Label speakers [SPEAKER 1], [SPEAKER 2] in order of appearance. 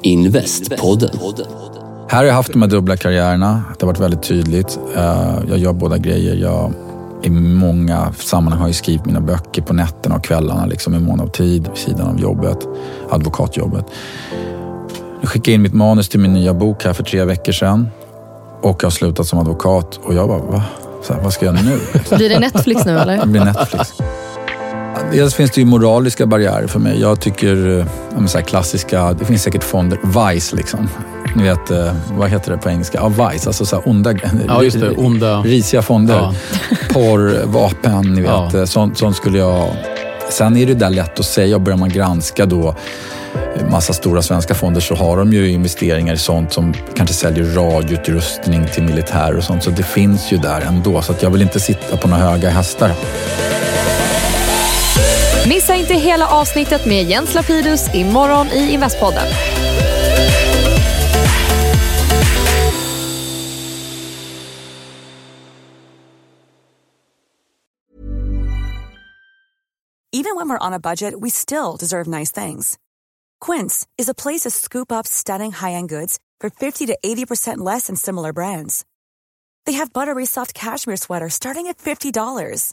[SPEAKER 1] Investpodden.
[SPEAKER 2] Här har jag haft de här dubbla karriärerna. Det har varit väldigt tydligt. Eh, Jag gör båda grejer. Jag i många sammanhang har jag skrivit mina böcker på nätterna och kvällarna liksom i mån av tid vid sidan av jobbet, advokatjobbet. Jag skickade in mitt manus till min nya bok här för tre veckor sedan och jag har slutat som advokat och jag bara, va? Så här, vad ska jag nu?
[SPEAKER 3] Blir det Netflix nu
[SPEAKER 2] Det
[SPEAKER 3] eller?
[SPEAKER 2] blir Netflix. Dels finns det ju moraliska barriärer för mig. Jag tycker, eh, ja, men så klassiska, det finns säkert fonder, Vice liksom. Ni vet, eh, vad heter det på engelska? Ja, Vice, alltså så onda,
[SPEAKER 4] Ja, just det. Onda.
[SPEAKER 2] risiga fonder.
[SPEAKER 4] Ja.
[SPEAKER 2] Porr, vapen, ni vet.
[SPEAKER 4] Ja.
[SPEAKER 2] eh, Sånt, sånt skulle jag... Sen är det där lätt att säga och börjar man granska då eh, massa stora svenska fonder så har de ju investeringar i sånt som kanske säljer radioutrustning till militär och sånt. Så det finns ju där ändå. Så jag vill inte sitta på några höga hästar.
[SPEAKER 3] Missa inte hela avsnittet med Jens Lapidus imorgon i Investpodden.
[SPEAKER 5] Even when we're on a budget, we still deserve nice things. Quince is a place to scoop up stunning high-end goods for 50 to 80% less than similar brands. They have buttery soft cashmere sweaters starting at $50,